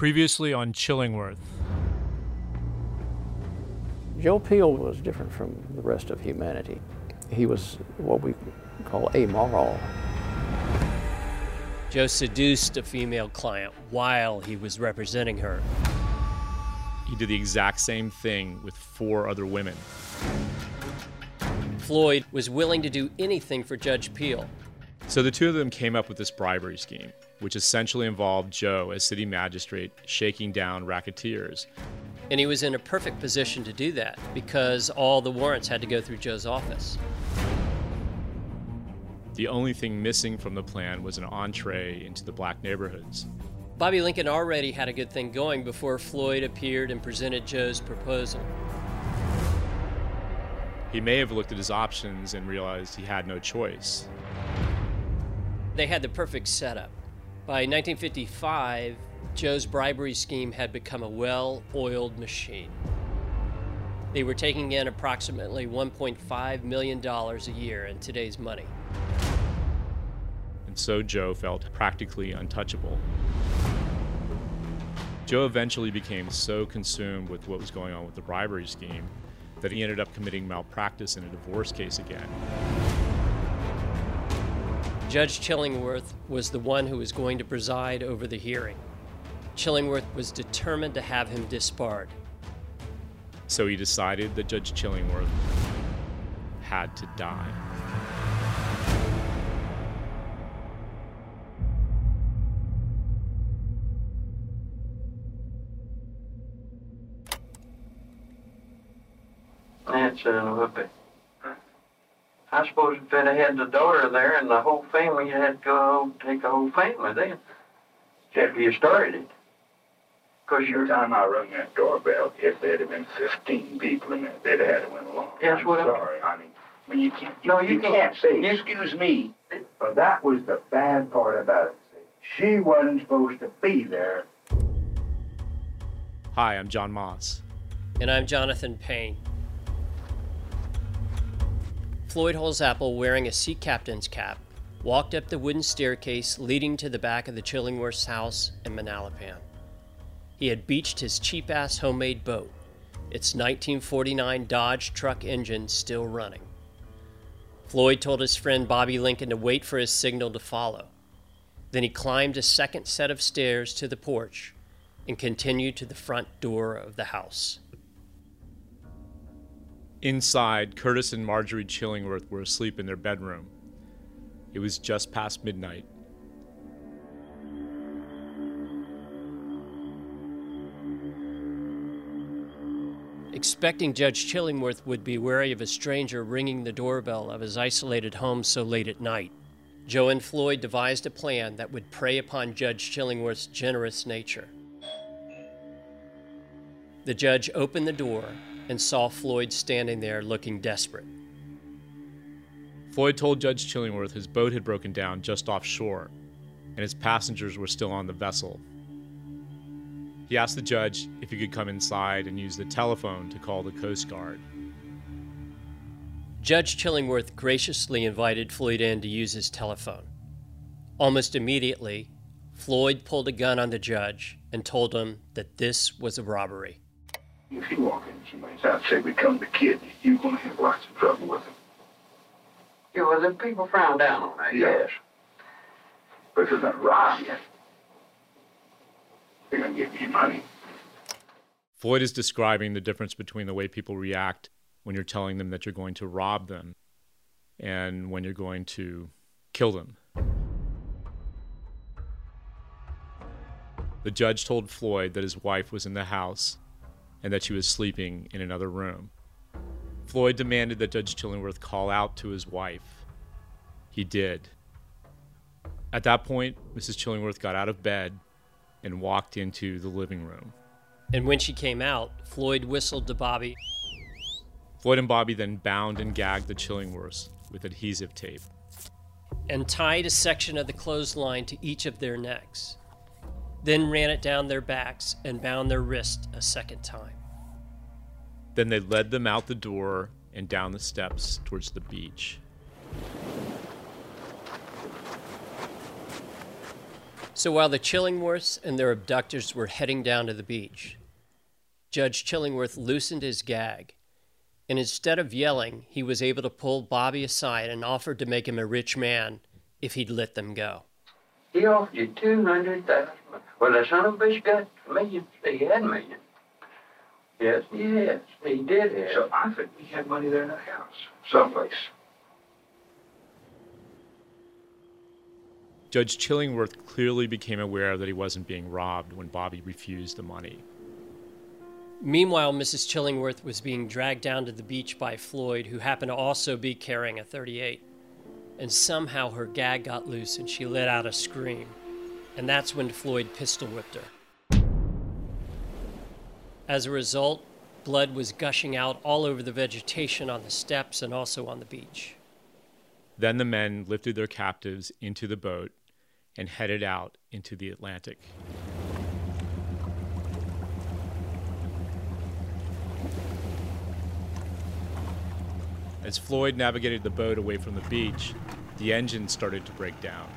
Previously on Chillingworth. Joe Peel was different from the rest of humanity. He was what we call amoral. Joe seduced a female client while he was representing her. He did the exact same thing with four other women. Floyd was willing to do anything for Judge Peel. So the two of them came up with this bribery scheme, which essentially involved Joe, as city magistrate, shaking down racketeers. And he was in a perfect position to do that because all the warrants had to go through Joe's office. The only thing missing from the plan was an entree into the black neighborhoods. Bobby Lincoln already had a good thing going before Floyd appeared and presented Joe's proposal. He may have looked at his options and realized he had no choice. They had the perfect setup. By 1955, Joe's bribery scheme had become a well oiled machine. They were taking in approximately $1.5 million a year in today's money. And so Joe felt practically untouchable. Joe eventually became so consumed with what was going on with the bribery scheme that he ended up committing malpractice in a divorce case again. Judge Chillingworth was the one who was going to preside over the hearing. Chillingworth was determined to have him disbarred. So he decided that Judge Chillingworth had to die. That's a whoopee. I suppose if it had the daughter there and the whole family, you had to go take the whole family then. After you started it. Because Every you're. time I rung that doorbell, if there'd have been 15 people in there, they'd have had to went along. Yes, I'm what I- sorry, honey. I mean, you can't, you, No, you you can't. can't say, excuse me. But that was the bad part about it. She wasn't supposed to be there. Hi, I'm John Moss. And I'm Jonathan Payne. Floyd Holzapfel, wearing a sea captain's cap, walked up the wooden staircase leading to the back of the Chillingworth's house in Manalapan. He had beached his cheap ass homemade boat, its 1949 Dodge truck engine still running. Floyd told his friend Bobby Lincoln to wait for his signal to follow. Then he climbed a second set of stairs to the porch and continued to the front door of the house. Inside, Curtis and Marjorie Chillingworth were asleep in their bedroom. It was just past midnight. Expecting Judge Chillingworth would be wary of a stranger ringing the doorbell of his isolated home so late at night, Joe and Floyd devised a plan that would prey upon Judge Chillingworth's generous nature. The judge opened the door and saw Floyd standing there looking desperate. Floyd told Judge Chillingworth his boat had broken down just offshore, and his passengers were still on the vessel. He asked the judge if he could come inside and use the telephone to call the Coast Guard. Judge Chillingworth graciously invited Floyd in to use his telephone. Almost immediately, Floyd pulled a gun on the judge and told him that this was a robbery. If you walk in somebody's house, say, become the kid, you're going to have lots of trouble with them. Yeah, well, the people frown down on that, Yeah. yes. But if they're going to rob you, they're going to give you money. Floyd is describing the difference between the way people react when you're telling them that you're going to rob them and when you're going to kill them. The judge told Floyd that his wife was in the house and that she was sleeping in another room. Floyd demanded that Judge Chillingworth call out to his wife. He did. At that point, Mrs. Chillingworth got out of bed and walked into the living room. And when she came out, Floyd whistled to Bobby. Floyd and Bobby then bound and gagged the Chillingworths with adhesive tape. and tied a section of the clothesline to each of their necks. Then ran it down their backs and bound their wrists a second time. Then they led them out the door and down the steps towards the beach. So while the Chillingworths and their abductors were heading down to the beach, Judge Chillingworth loosened his gag, and instead of yelling, he was able to pull Bobby aside and offered to make him a rich man if he'd let them go. He offered you two hundred thousand. Well, the son of a bitch got millions. He had millions. Yes, yes, he did have. So I think he had money there in that house, someplace. Judge Chillingworth clearly became aware that he wasn't being robbed when Bobby refused the money. Meanwhile, Mrs. Chillingworth was being dragged down to the beach by Floyd, who happened to also be carrying a 38. And somehow her gag got loose and she let out a scream. And that's when Floyd pistol whipped her. As a result, blood was gushing out all over the vegetation on the steps and also on the beach. Then the men lifted their captives into the boat and headed out into the Atlantic. As Floyd navigated the boat away from the beach, the engine started to break down.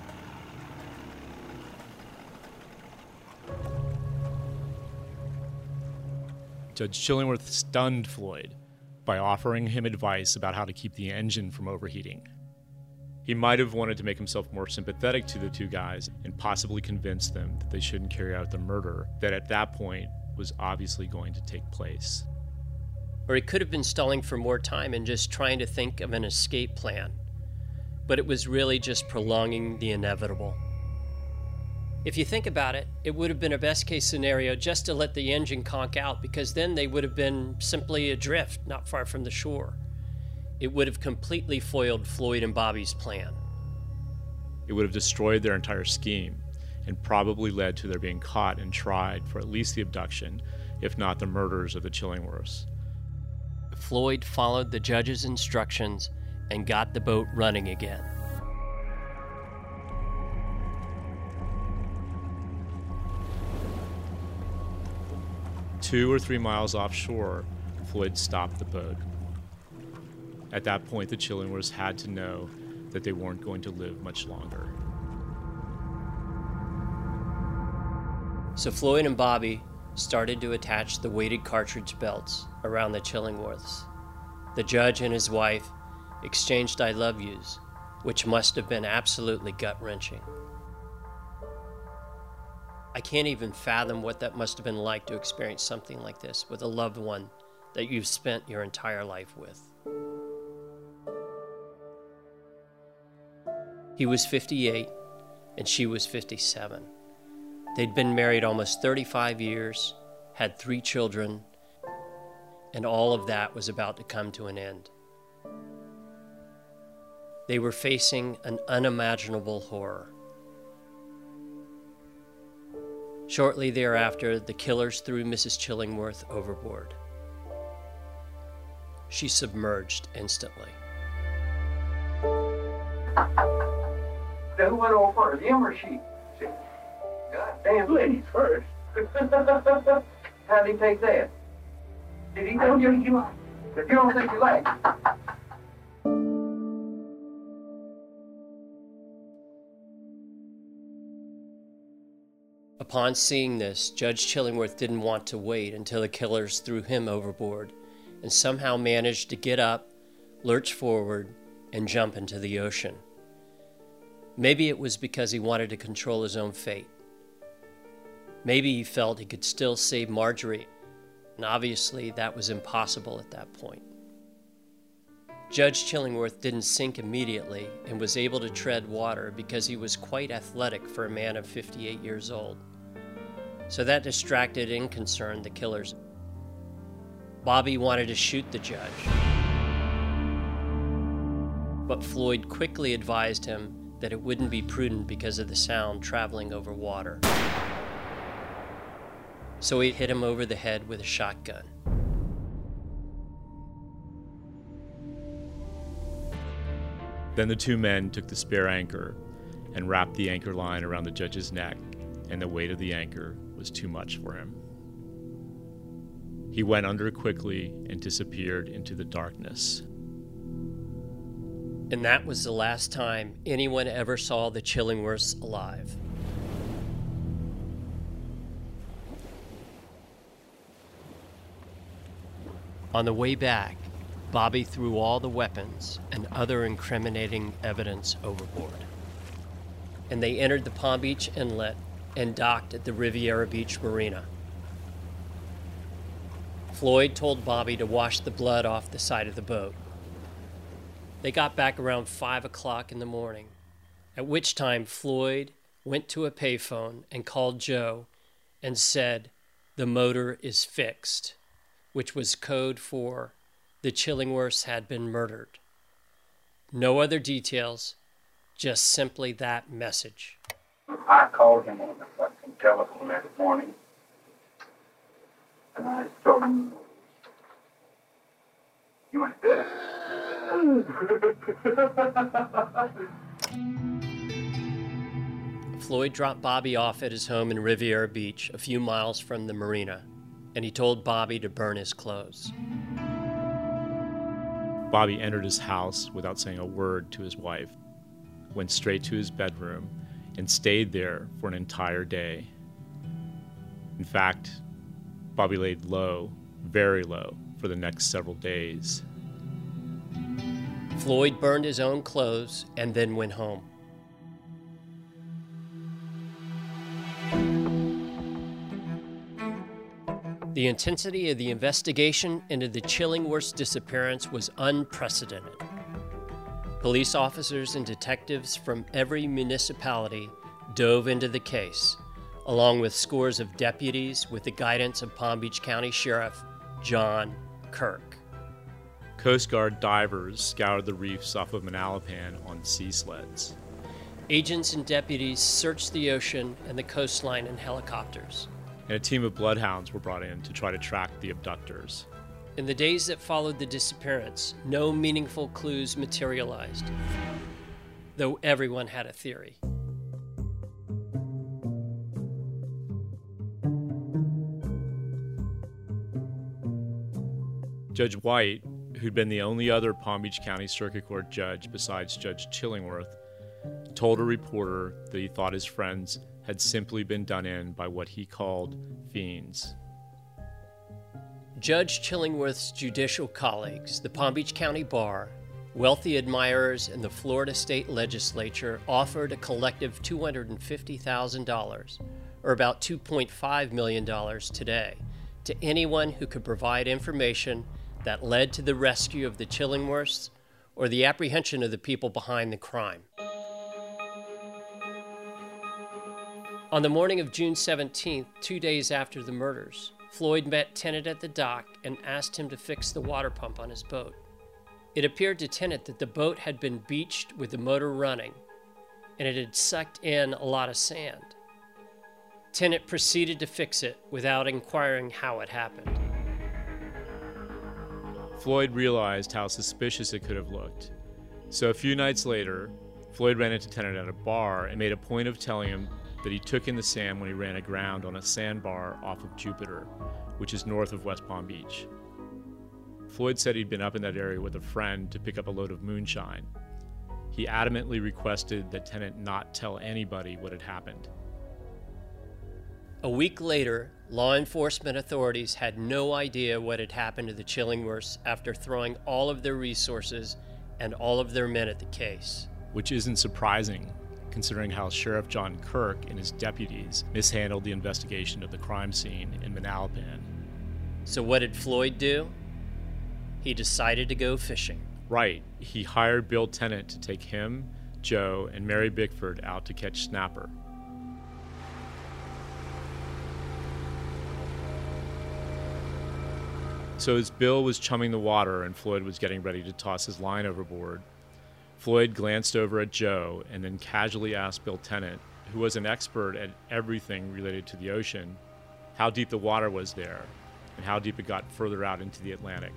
Judge Chillingworth stunned Floyd by offering him advice about how to keep the engine from overheating. He might have wanted to make himself more sympathetic to the two guys and possibly convince them that they shouldn't carry out the murder that at that point was obviously going to take place. Or he could have been stalling for more time and just trying to think of an escape plan. But it was really just prolonging the inevitable. If you think about it, it would have been a best case scenario just to let the engine conk out because then they would have been simply adrift not far from the shore. It would have completely foiled Floyd and Bobby's plan. It would have destroyed their entire scheme and probably led to their being caught and tried for at least the abduction, if not the murders of the Chillingworths. Floyd followed the judge's instructions and got the boat running again. Two or three miles offshore, Floyd stopped the boat. At that point, the Chillingworths had to know that they weren't going to live much longer. So Floyd and Bobby started to attach the weighted cartridge belts around the Chillingworths. The judge and his wife exchanged I love yous, which must have been absolutely gut wrenching. I can't even fathom what that must have been like to experience something like this with a loved one that you've spent your entire life with. He was 58 and she was 57. They'd been married almost 35 years, had three children, and all of that was about to come to an end. They were facing an unimaginable horror. Shortly thereafter, the killers threw Mrs. Chillingworth overboard. She submerged instantly. Who went on first, him or she? God damn Lady first. How'd he take that? Did he tell you you like? If you don't think you like. Upon seeing this, Judge Chillingworth didn't want to wait until the killers threw him overboard and somehow managed to get up, lurch forward, and jump into the ocean. Maybe it was because he wanted to control his own fate. Maybe he felt he could still save Marjorie, and obviously that was impossible at that point. Judge Chillingworth didn't sink immediately and was able to tread water because he was quite athletic for a man of 58 years old. So that distracted and concerned the killers. Bobby wanted to shoot the judge. But Floyd quickly advised him that it wouldn't be prudent because of the sound traveling over water. So he hit him over the head with a shotgun. Then the two men took the spare anchor and wrapped the anchor line around the judge's neck, and the weight of the anchor was too much for him. He went under quickly and disappeared into the darkness. And that was the last time anyone ever saw the Chillingworths alive. On the way back, Bobby threw all the weapons and other incriminating evidence overboard. And they entered the Palm Beach Inlet and docked at the Riviera Beach Marina. Floyd told Bobby to wash the blood off the side of the boat. They got back around 5 o'clock in the morning, at which time Floyd went to a payphone and called Joe and said, The motor is fixed, which was code for the Chillingworths had been murdered. No other details, just simply that message. I called him on the fucking telephone that morning. And I told him, you went, Floyd dropped Bobby off at his home in Riviera Beach, a few miles from the marina, and he told Bobby to burn his clothes. Bobby entered his house without saying a word to his wife, went straight to his bedroom, and stayed there for an entire day. In fact, Bobby laid low, very low, for the next several days. Floyd burned his own clothes and then went home. The intensity of the investigation into the Chillingworth's disappearance was unprecedented. Police officers and detectives from every municipality dove into the case, along with scores of deputies with the guidance of Palm Beach County Sheriff John Kirk. Coast Guard divers scoured the reefs off of Manalapan on sea sleds. Agents and deputies searched the ocean and the coastline in helicopters. And a team of bloodhounds were brought in to try to track the abductors. In the days that followed the disappearance, no meaningful clues materialized, though everyone had a theory. Judge White, who'd been the only other Palm Beach County Circuit Court judge besides Judge Chillingworth, told a reporter that he thought his friends had simply been done in by what he called fiends. Judge Chillingworth's judicial colleagues, the Palm Beach County Bar, wealthy admirers, and the Florida State Legislature offered a collective $250,000, or about $2.5 million today, to anyone who could provide information that led to the rescue of the Chillingworths or the apprehension of the people behind the crime. On the morning of June 17th, two days after the murders, Floyd met Tennant at the dock and asked him to fix the water pump on his boat. It appeared to Tennant that the boat had been beached with the motor running, and it had sucked in a lot of sand. Tennant proceeded to fix it without inquiring how it happened. Floyd realized how suspicious it could have looked. So a few nights later, Floyd ran into Tennant at a bar and made a point of telling him that he took in the sand when he ran aground on a sandbar off of Jupiter, which is north of West Palm Beach. Floyd said he'd been up in that area with a friend to pick up a load of moonshine. He adamantly requested that Tennant not tell anybody what had happened. A week later, law enforcement authorities had no idea what had happened to the Chillingworths after throwing all of their resources and all of their men at the case. Which isn't surprising, considering how Sheriff John Kirk and his deputies mishandled the investigation of the crime scene in Manalapan. So, what did Floyd do? He decided to go fishing. Right. He hired Bill Tennant to take him, Joe, and Mary Bickford out to catch snapper. So, as Bill was chumming the water and Floyd was getting ready to toss his line overboard, Floyd glanced over at Joe and then casually asked Bill Tennant, who was an expert at everything related to the ocean, how deep the water was there and how deep it got further out into the Atlantic.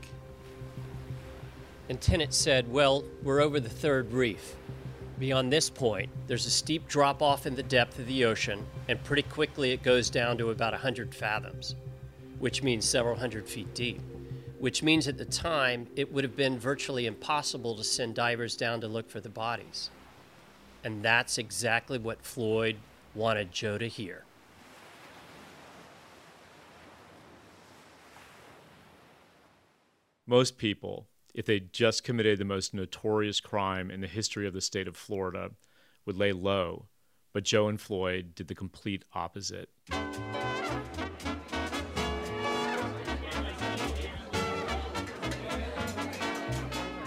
And Tennant said, Well, we're over the third reef. Beyond this point, there's a steep drop off in the depth of the ocean, and pretty quickly it goes down to about 100 fathoms, which means several hundred feet deep which means at the time it would have been virtually impossible to send divers down to look for the bodies. And that's exactly what Floyd wanted Joe to hear. Most people, if they just committed the most notorious crime in the history of the state of Florida, would lay low, but Joe and Floyd did the complete opposite.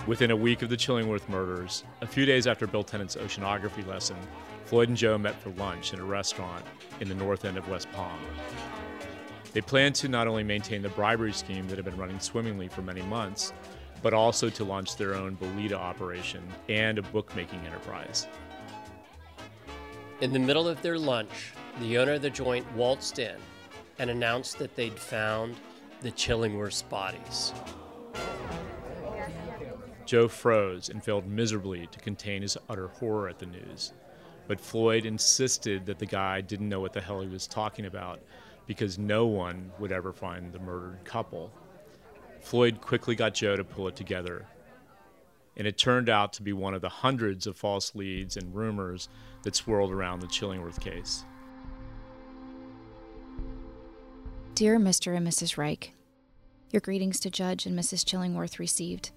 Within a week of the Chillingworth murders, a few days after Bill Tennant's oceanography lesson, Floyd and Joe met for lunch in a restaurant in the north end of West Palm. They planned to not only maintain the bribery scheme that had been running swimmingly for many months, but also to launch their own Bolita operation and a bookmaking enterprise. In the middle of their lunch, the owner of the joint waltzed in and announced that they'd found the Chillingworth's bodies. Joe froze and failed miserably to contain his utter horror at the news. But Floyd insisted that the guy didn't know what the hell he was talking about because no one would ever find the murdered couple. Floyd quickly got Joe to pull it together. And it turned out to be one of the hundreds of false leads and rumors that swirled around the Chillingworth case. Dear Mr. and Mrs. Reich, your greetings to Judge and Mrs. Chillingworth received.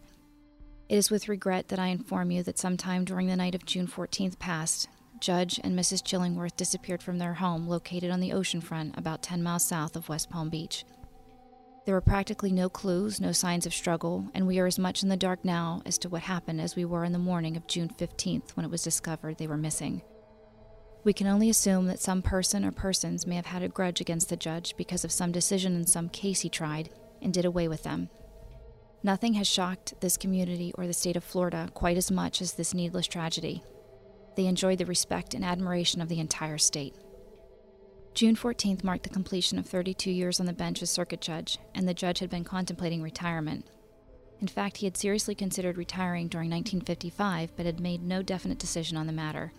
It is with regret that I inform you that sometime during the night of June 14th past, Judge and Mrs. Chillingworth disappeared from their home located on the ocean front about 10 miles south of West Palm Beach. There were practically no clues, no signs of struggle, and we are as much in the dark now as to what happened as we were in the morning of June 15th when it was discovered they were missing. We can only assume that some person or persons may have had a grudge against the judge because of some decision in some case he tried and did away with them. Nothing has shocked this community or the state of Florida quite as much as this needless tragedy. They enjoyed the respect and admiration of the entire state. June 14th marked the completion of 32 years on the bench as circuit judge, and the judge had been contemplating retirement. In fact, he had seriously considered retiring during 1955, but had made no definite decision on the matter.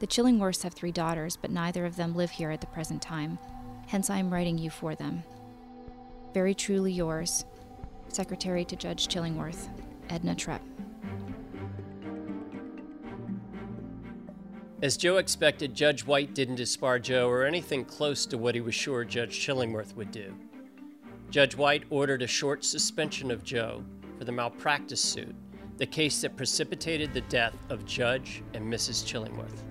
The Chillingworths have three daughters, but neither of them live here at the present time, hence I am writing you for them. Very truly yours, Secretary to Judge Chillingworth, Edna Trepp. As Joe expected, Judge White didn't disbar Joe or anything close to what he was sure Judge Chillingworth would do. Judge White ordered a short suspension of Joe for the malpractice suit, the case that precipitated the death of Judge and Mrs. Chillingworth.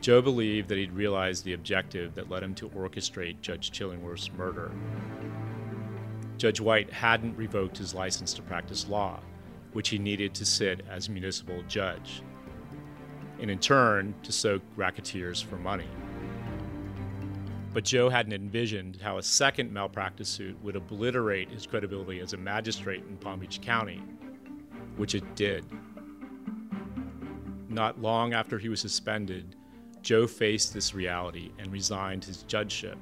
Joe believed that he'd realized the objective that led him to orchestrate Judge Chillingworth's murder. Judge White hadn't revoked his license to practice law, which he needed to sit as municipal judge, and in turn to soak racketeers for money. But Joe hadn't envisioned how a second malpractice suit would obliterate his credibility as a magistrate in Palm Beach County, which it did. Not long after he was suspended, Joe faced this reality and resigned his judgeship.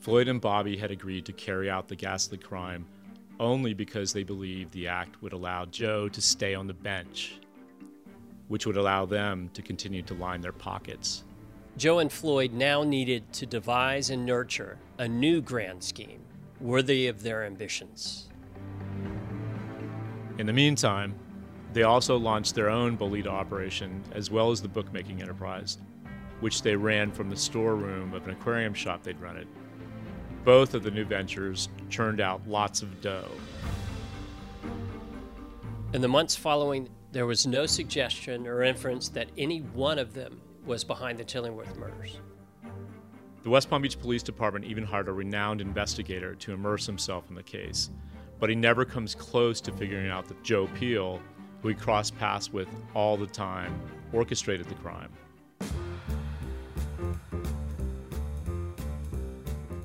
Floyd and Bobby had agreed to carry out the ghastly crime only because they believed the act would allow Joe to stay on the bench, which would allow them to continue to line their pockets. Joe and Floyd now needed to devise and nurture a new grand scheme worthy of their ambitions. In the meantime, they also launched their own Bolita operation as well as the bookmaking enterprise, which they ran from the storeroom of an aquarium shop they'd rented both of the new ventures churned out lots of dough. In the months following, there was no suggestion or inference that any one of them was behind the Chillingworth murders. The West Palm Beach Police Department even hired a renowned investigator to immerse himself in the case, but he never comes close to figuring out that Joe Peel, who he crossed paths with all the time, orchestrated the crime.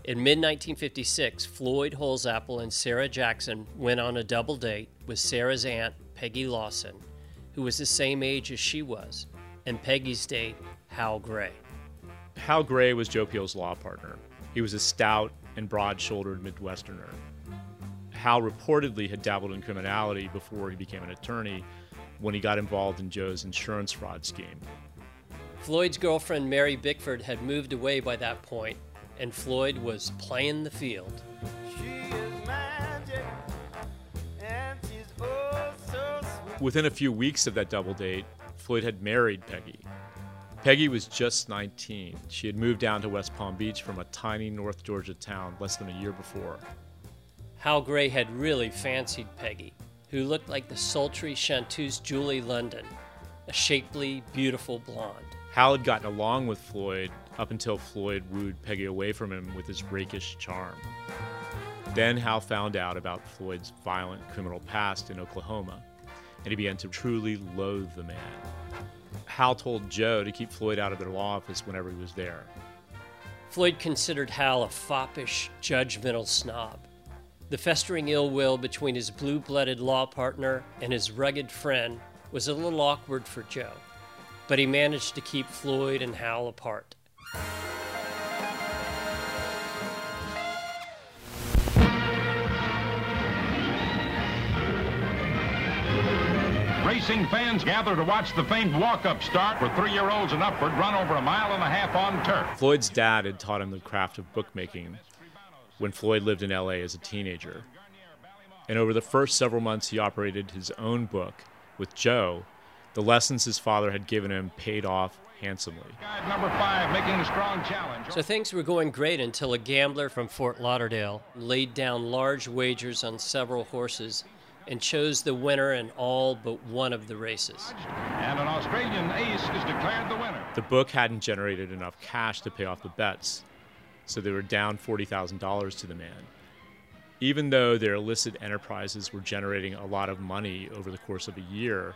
In mid 1956, Floyd Holzapfel and Sarah Jackson went on a double date with Sarah's aunt, Peggy Lawson, who was the same age as she was, and Peggy's date, Hal Gray. Hal Gray was Joe Peel's law partner. He was a stout and broad shouldered Midwesterner. Hal reportedly had dabbled in criminality before he became an attorney when he got involved in Joe's insurance fraud scheme. Floyd's girlfriend, Mary Bickford, had moved away by that point and Floyd was playing the field. Within a few weeks of that double date, Floyd had married Peggy. Peggy was just 19. She had moved down to West Palm Beach from a tiny North Georgia town less than a year before. Hal Gray had really fancied Peggy, who looked like the sultry chanteuse Julie London, a shapely, beautiful blonde. Hal had gotten along with Floyd up until Floyd wooed Peggy away from him with his rakish charm. Then Hal found out about Floyd's violent criminal past in Oklahoma, and he began to truly loathe the man. Hal told Joe to keep Floyd out of their law office whenever he was there. Floyd considered Hal a foppish, judgmental snob. The festering ill will between his blue blooded law partner and his rugged friend was a little awkward for Joe, but he managed to keep Floyd and Hal apart. Racing fans gather to watch the famed walk-up start where three-year-olds and upward run over a mile and a half on turf. Floyd's dad had taught him the craft of bookmaking when Floyd lived in LA as a teenager. And over the first several months he operated his own book with Joe, the lessons his father had given him paid off handsomely. Number five making a strong challenge. So things were going great until a gambler from Fort Lauderdale laid down large wagers on several horses and chose the winner in all but one of the races. And an Australian ace is declared the winner. The book hadn't generated enough cash to pay off the bets, so they were down $40,000 to the man. Even though their illicit enterprises were generating a lot of money over the course of a year,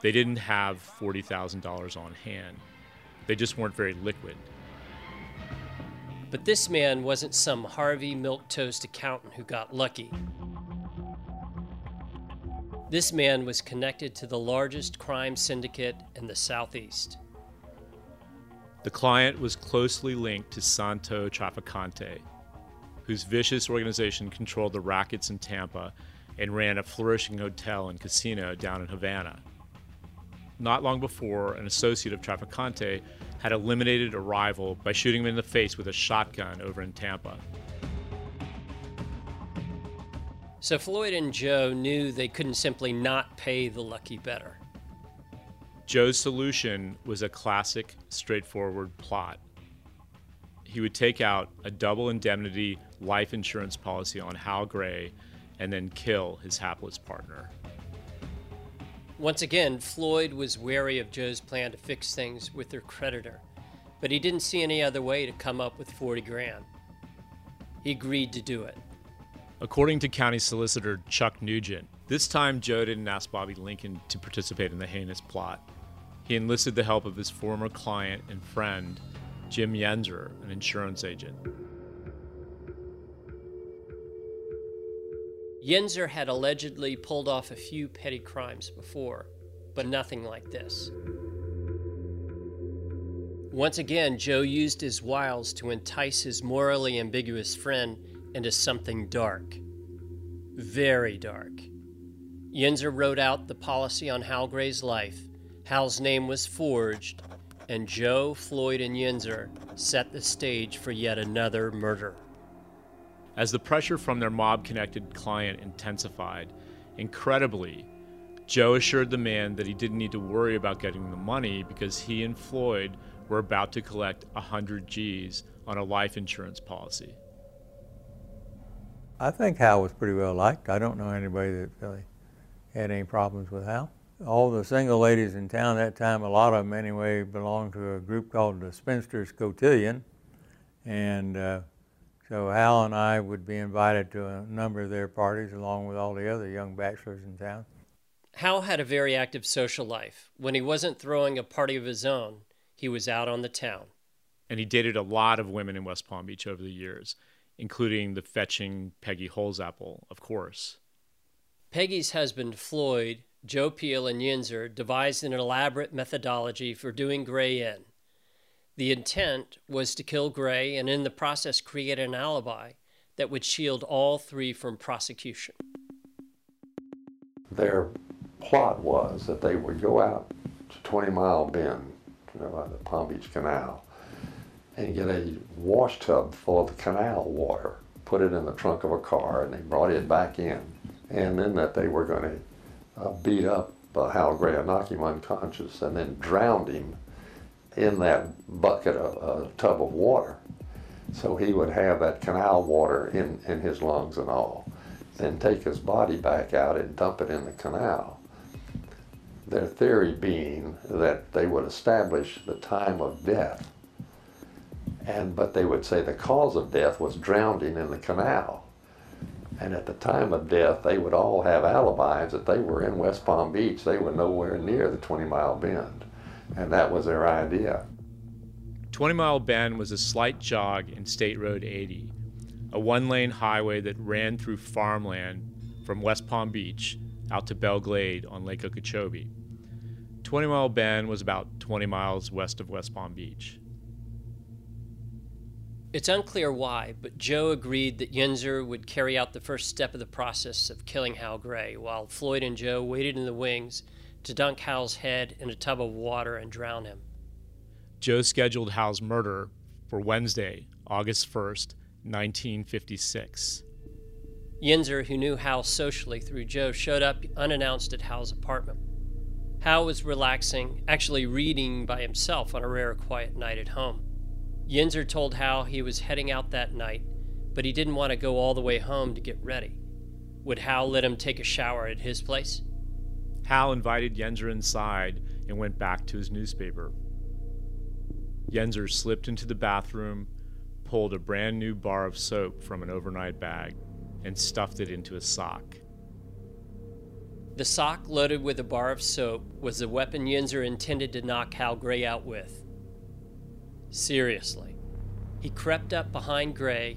they didn't have $40,000 on hand. They just weren't very liquid. But this man wasn't some Harvey milquetoast accountant who got lucky. This man was connected to the largest crime syndicate in the Southeast. The client was closely linked to Santo Trafficante, whose vicious organization controlled the rackets in Tampa and ran a flourishing hotel and casino down in Havana. Not long before, an associate of Trafficante had eliminated a rival by shooting him in the face with a shotgun over in Tampa. So Floyd and Joe knew they couldn't simply not pay the lucky better. Joe's solution was a classic, straightforward plot. He would take out a double indemnity life insurance policy on Hal Gray and then kill his hapless partner. Once again, Floyd was wary of Joe's plan to fix things with their creditor, but he didn't see any other way to come up with 40 grand. He agreed to do it. According to County Solicitor Chuck Nugent, this time Joe didn't ask Bobby Lincoln to participate in the heinous plot. He enlisted the help of his former client and friend, Jim Yenzer, an insurance agent. Yenzer had allegedly pulled off a few petty crimes before, but nothing like this. Once again, Joe used his wiles to entice his morally ambiguous friend into something dark. Very dark. Yenzer wrote out the policy on Hal Gray's life. Hal's name was forged, and Joe, Floyd, and Yenzer set the stage for yet another murder. As the pressure from their mob connected client intensified, incredibly, Joe assured the man that he didn't need to worry about getting the money because he and Floyd were about to collect 100 G's on a life insurance policy. I think Hal was pretty well liked. I don't know anybody that really had any problems with Hal. All the single ladies in town that time, a lot of them anyway, belonged to a group called the Spinsters Cotillion. And uh, so Hal and I would be invited to a number of their parties along with all the other young bachelors in town. Hal had a very active social life. When he wasn't throwing a party of his own, he was out on the town. And he dated a lot of women in West Palm Beach over the years including the fetching Peggy Holzapfel, of course. Peggy's husband, Floyd, Joe Peel, and Yenzer devised an elaborate methodology for doing Gray in. The intent was to kill Gray and in the process create an alibi that would shield all three from prosecution. Their plot was that they would go out to 20 Mile Bend, you know, the Palm Beach Canal, and get a wash tub full of the canal water, put it in the trunk of a car, and they brought it back in. And then that they were going to uh, beat up uh, Hal Gray and knock him unconscious, and then drowned him, in that bucket of a tub of water. So he would have that canal water in, in his lungs and all. Then take his body back out and dump it in the canal. Their theory being that they would establish the time of death. And but they would say the cause of death was drowning in the canal. And at the time of death, they would all have alibis that they were in West Palm Beach. They were nowhere near the 20 mile bend. And that was their idea. 20 Mile Bend was a slight jog in State Road 80, a one lane highway that ran through farmland from West Palm Beach out to Belle Glade on Lake Okeechobee. 20 Mile Bend was about 20 miles west of West Palm Beach. It's unclear why, but Joe agreed that Yenzer would carry out the first step of the process of killing Hal Gray, while Floyd and Joe waited in the wings to dunk Hal's head in a tub of water and drown him. Joe scheduled Hal's murder for Wednesday, August 1st, 1956. Yenzer, who knew Hal socially through Joe, showed up unannounced at Hal's apartment. Hal was relaxing, actually reading by himself on a rare quiet night at home. Yenzer told Hal he was heading out that night, but he didn't want to go all the way home to get ready. Would Hal let him take a shower at his place? Hal invited Yenzer inside and went back to his newspaper. Yenzer slipped into the bathroom, pulled a brand new bar of soap from an overnight bag, and stuffed it into a sock. The sock loaded with a bar of soap was the weapon Yenzer intended to knock Hal Gray out with. Seriously. He crept up behind Gray,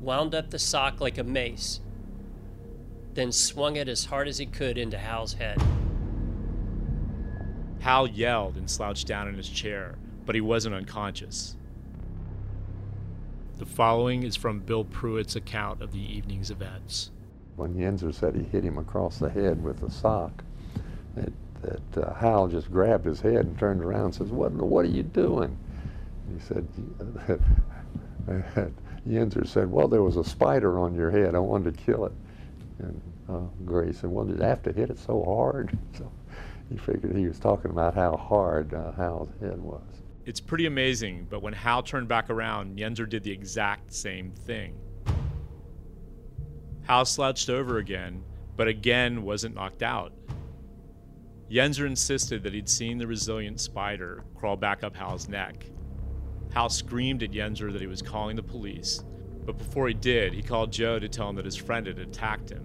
wound up the sock like a mace, then swung it as hard as he could into Hal's head. Hal yelled and slouched down in his chair, but he wasn't unconscious. The following is from Bill Pruitt's account of the evening's events. When Yenzer said he hit him across the head with the sock, that, that uh, Hal just grabbed his head and turned around and says, what, what are you doing? He said, Yenzer said, well, there was a spider on your head. I wanted to kill it. And uh, Gray said, well, did I have to hit it so hard? So he figured he was talking about how hard uh, Hal's head was. It's pretty amazing, but when Hal turned back around, Yenzer did the exact same thing. Hal slouched over again, but again wasn't knocked out. Yenzer insisted that he'd seen the resilient spider crawl back up Hal's neck Hal screamed at Yenzer that he was calling the police, but before he did, he called Joe to tell him that his friend had attacked him.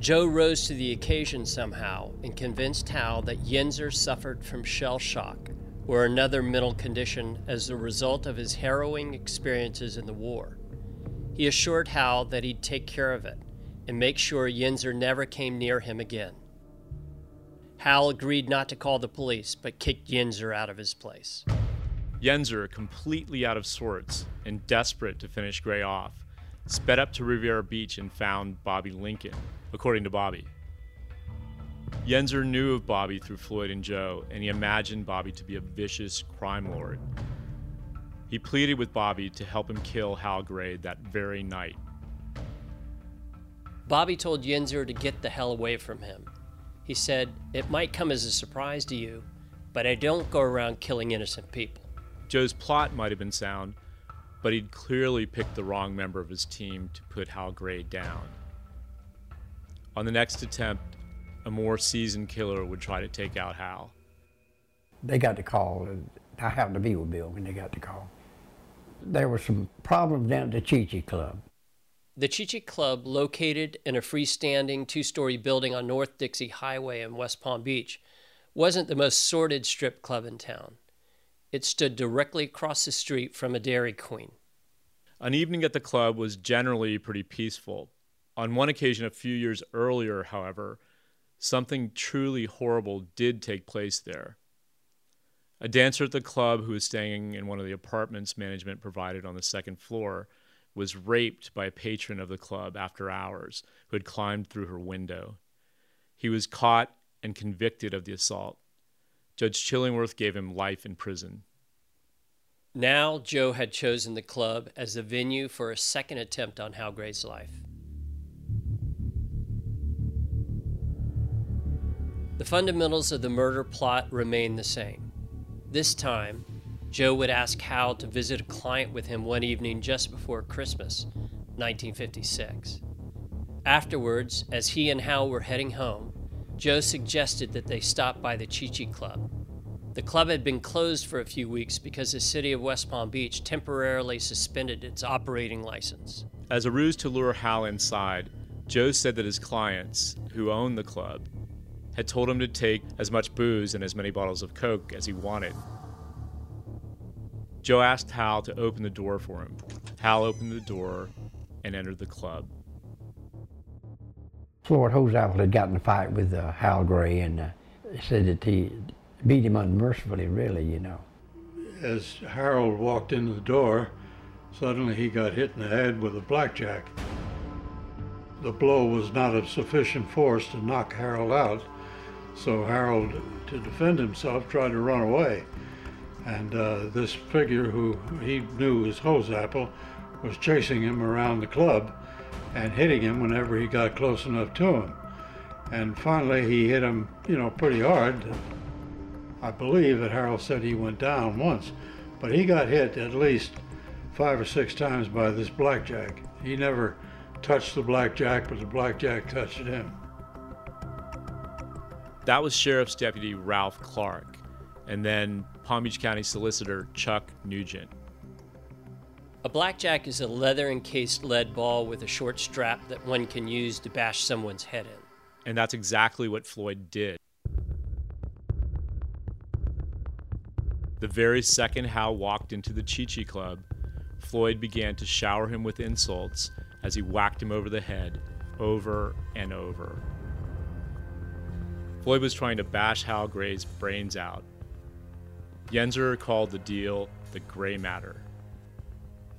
Joe rose to the occasion somehow and convinced Hal that Yenzer suffered from shell shock or another mental condition as a result of his harrowing experiences in the war. He assured Hal that he'd take care of it and make sure Yenzer never came near him again. Hal agreed not to call the police, but kicked Yenzer out of his place. Yenzer, completely out of sorts and desperate to finish Gray off, sped up to Riviera Beach and found Bobby Lincoln, according to Bobby. Yenzer knew of Bobby through Floyd and Joe, and he imagined Bobby to be a vicious crime lord. He pleaded with Bobby to help him kill Hal Gray that very night. Bobby told Yenzer to get the hell away from him. He said, It might come as a surprise to you, but I don't go around killing innocent people. Joe's plot might have been sound, but he'd clearly picked the wrong member of his team to put Hal Gray down. On the next attempt, a more seasoned killer would try to take out Hal. They got the call. And I happened to be with Bill when they got the call. There were some problems down at the Chi Chi Club. The Chi Chi Club, located in a freestanding two story building on North Dixie Highway in West Palm Beach, wasn't the most sordid strip club in town. It stood directly across the street from a Dairy Queen. An evening at the club was generally pretty peaceful. On one occasion, a few years earlier, however, something truly horrible did take place there. A dancer at the club who was staying in one of the apartments management provided on the second floor was raped by a patron of the club after hours who had climbed through her window. He was caught and convicted of the assault. Judge Chillingworth gave him life in prison. Now, Joe had chosen the club as the venue for a second attempt on Hal Gray's life. The fundamentals of the murder plot remained the same. This time, Joe would ask Hal to visit a client with him one evening just before Christmas, 1956. Afterwards, as he and Hal were heading home, Joe suggested that they stop by the Chi Chi Club. The club had been closed for a few weeks because the city of West Palm Beach temporarily suspended its operating license. As a ruse to lure Hal inside, Joe said that his clients, who owned the club, had told him to take as much booze and as many bottles of Coke as he wanted. Joe asked Hal to open the door for him. Hal opened the door and entered the club. Floyd Holzapfel had gotten in a fight with uh, Hal Gray and uh, said that he beat him unmercifully, really, you know. As Harold walked into the door, suddenly he got hit in the head with a blackjack. The blow was not of sufficient force to knock Harold out, so Harold, to defend himself, tried to run away. And uh, this figure, who he knew was Holzapfel, was chasing him around the club and hitting him whenever he got close enough to him. And finally, he hit him, you know, pretty hard. I believe that Harold said he went down once, but he got hit at least five or six times by this blackjack. He never touched the blackjack, but the blackjack touched him. That was Sheriff's Deputy Ralph Clark, and then Palm Beach County Solicitor Chuck Nugent. A blackjack is a leather encased lead ball with a short strap that one can use to bash someone's head in. And that's exactly what Floyd did. The very second Hal walked into the Chi Chi Club, Floyd began to shower him with insults as he whacked him over the head over and over. Floyd was trying to bash Hal Gray's brains out. Yenzer called the deal the Gray Matter.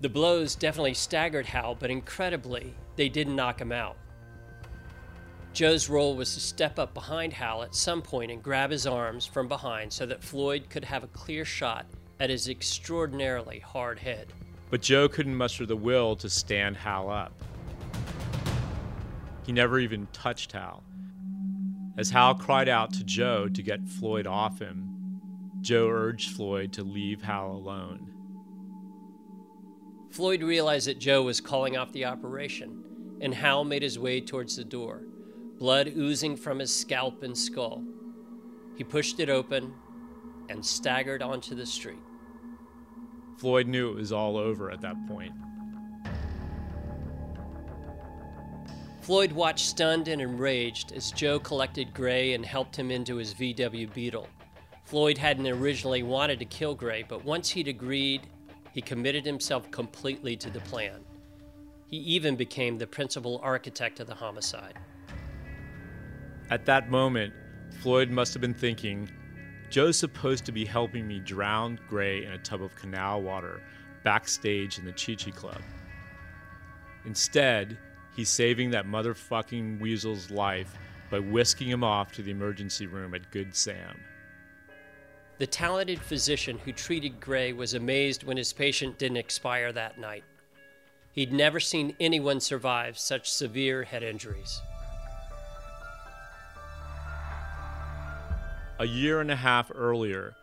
The blows definitely staggered Hal, but incredibly, they didn't knock him out. Joe's role was to step up behind Hal at some point and grab his arms from behind so that Floyd could have a clear shot at his extraordinarily hard head. But Joe couldn't muster the will to stand Hal up. He never even touched Hal. As Hal cried out to Joe to get Floyd off him, Joe urged Floyd to leave Hal alone. Floyd realized that Joe was calling off the operation, and Hal made his way towards the door, blood oozing from his scalp and skull. He pushed it open and staggered onto the street. Floyd knew it was all over at that point. Floyd watched stunned and enraged as Joe collected Gray and helped him into his VW Beetle. Floyd hadn't originally wanted to kill Gray, but once he'd agreed he committed himself completely to the plan. He even became the principal architect of the homicide. At that moment, Floyd must have been thinking, Joe's supposed to be helping me drown Gray in a tub of canal water backstage in the Chi Chi Club. Instead, he's saving that motherfucking weasel's life by whisking him off to the emergency room at Good Sam. The talented physician who treated Gray was amazed when his patient didn't expire that night. He'd never seen anyone survive such severe head injuries. A year and a half earlier,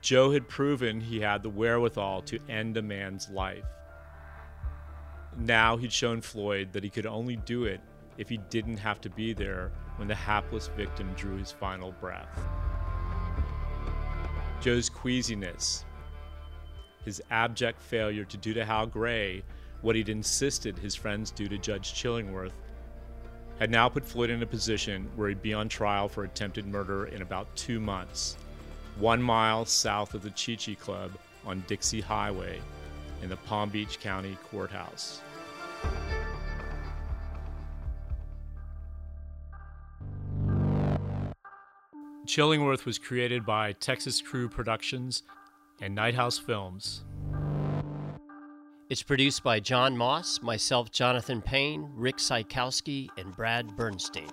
Joe had proven he had the wherewithal to end a man's life. Now he'd shown Floyd that he could only do it if he didn't have to be there when the hapless victim drew his final breath. Joe's queasiness, his abject failure to do to Hal Gray what he'd insisted his friends do to Judge Chillingworth, had now put Floyd in a position where he'd be on trial for attempted murder in about two months, one mile south of the Chi Chi Club on Dixie Highway in the Palm Beach County Courthouse. Chillingworth was created by Texas Crew Productions and Nighthouse Films. It's produced by John Moss, myself, Jonathan Payne, Rick Sykowski, and Brad Bernstein.